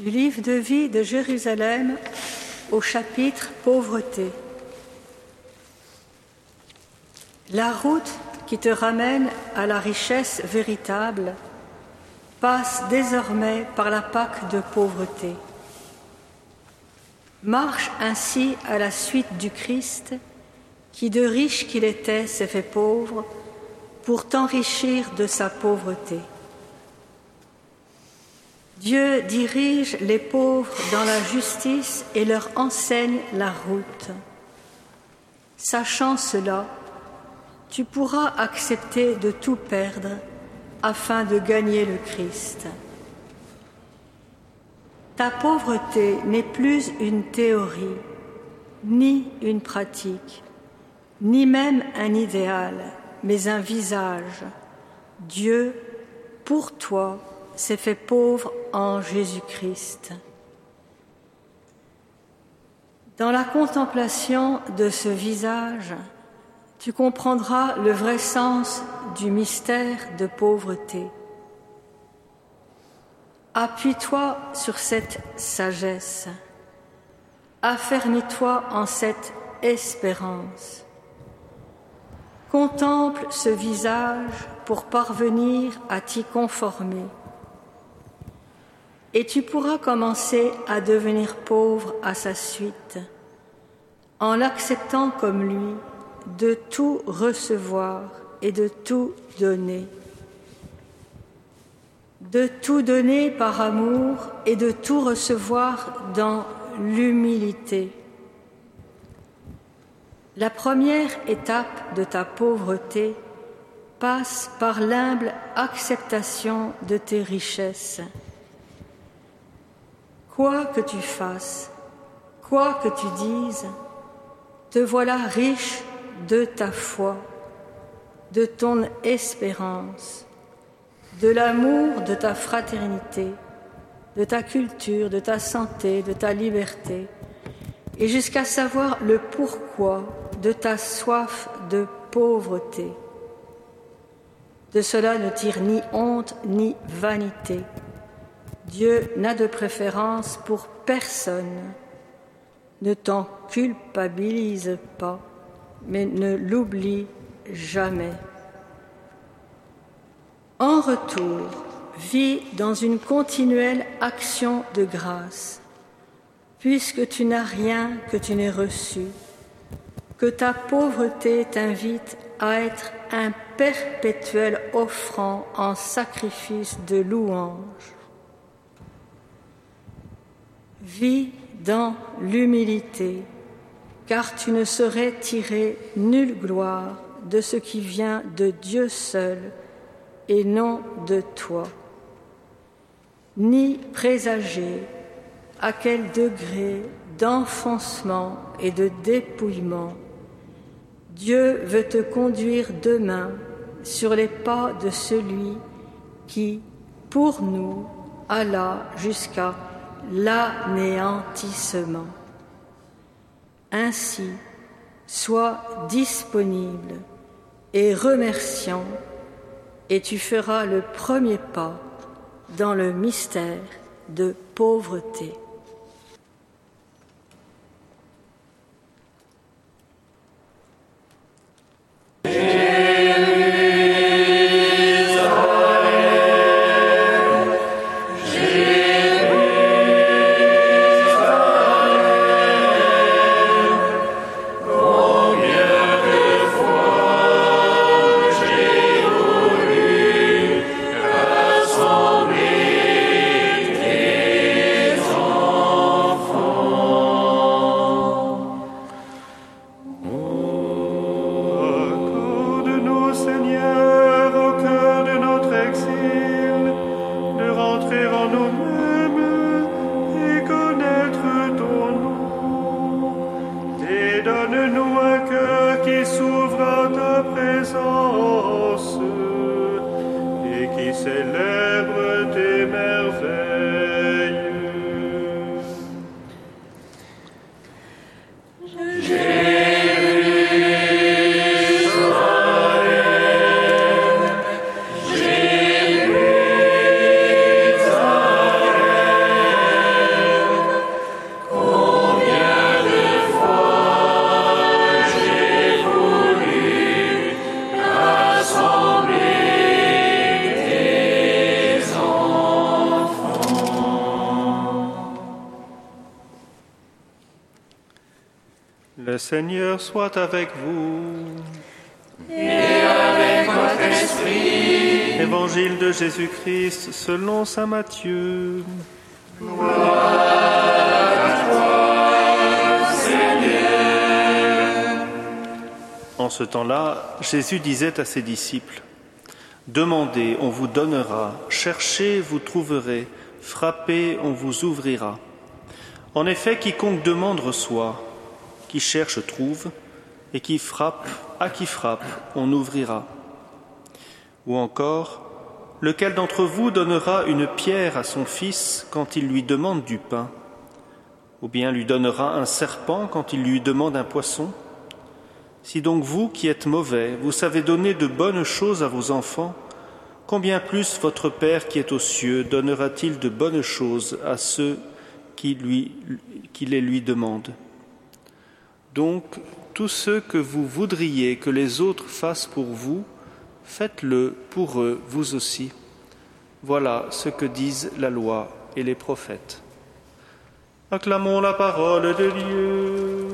Écrit de Jérusalem au chapitre Pauvreté. La route qui te ramène à la richesse véritable passe désormais par la Pâque de pauvreté. Marche ainsi à la suite du Christ, qui de riche qu'il était s'est fait pauvre, pour t'enrichir de sa pauvreté. Dieu dirige les pauvres dans la justice et leur enseigne la route. Sachant cela, tu pourras accepter de tout perdre afin de gagner le Christ. Ta pauvreté n'est plus une théorie, ni une pratique, ni même un idéal, mais un visage. Dieu, pour toi, s'est fait pauvre en Jésus-Christ. Dans la contemplation de ce visage, tu comprendras le vrai sens du mystère de pauvreté. Appuie-toi sur cette sagesse, affermis-toi en cette espérance. Contemple ce visage pour parvenir à t'y conformer. Et tu pourras commencer à devenir pauvre à sa suite, en l'acceptant comme lui de tout recevoir et de tout donner. De tout donner par amour et de tout recevoir dans l'humilité. La première étape de ta pauvreté passe par l'humble acceptation de tes richesses. Quoi que tu fasses, quoi que tu dises, te voilà riche de ta foi, de ton espérance, de l'amour de ta fraternité, de ta culture, de ta santé, de ta liberté, et jusqu'à savoir le pourquoi de ta soif de pauvreté. De cela ne tire ni honte ni vanité. Dieu n'a de préférence pour personne. Ne t'en culpabilise pas mais ne l'oublie jamais. En retour, vis dans une continuelle action de grâce, puisque tu n'as rien que tu n'aies reçu, que ta pauvreté t'invite à être un perpétuel offrant en sacrifice de louange. Vis dans l'humilité car tu ne saurais tirer nulle gloire de ce qui vient de Dieu seul et non de toi, ni présager à quel degré d'enfoncement et de dépouillement Dieu veut te conduire demain sur les pas de celui qui, pour nous, alla jusqu'à l'anéantissement. Ainsi, sois disponible et remerciant, et tu feras le premier pas dans le mystère de pauvreté. Seigneur soit avec vous. Et avec votre esprit. Évangile de Jésus-Christ selon Saint Matthieu. Gloire à toi, Seigneur. En ce temps-là, Jésus disait à ses disciples, Demandez, on vous donnera, cherchez, vous trouverez, frappez, on vous ouvrira. En effet, quiconque demande reçoit qui cherche trouve, et qui frappe, à qui frappe, on ouvrira. Ou encore, lequel d'entre vous donnera une pierre à son fils quand il lui demande du pain? Ou bien lui donnera un serpent quand il lui demande un poisson? Si donc vous qui êtes mauvais, vous savez donner de bonnes choses à vos enfants, combien plus votre Père qui est aux cieux donnera-t-il de bonnes choses à ceux qui, lui, qui les lui demandent? Donc, tout ce que vous voudriez que les autres fassent pour vous, faites-le pour eux, vous aussi. Voilà ce que disent la loi et les prophètes. Acclamons la parole de Dieu.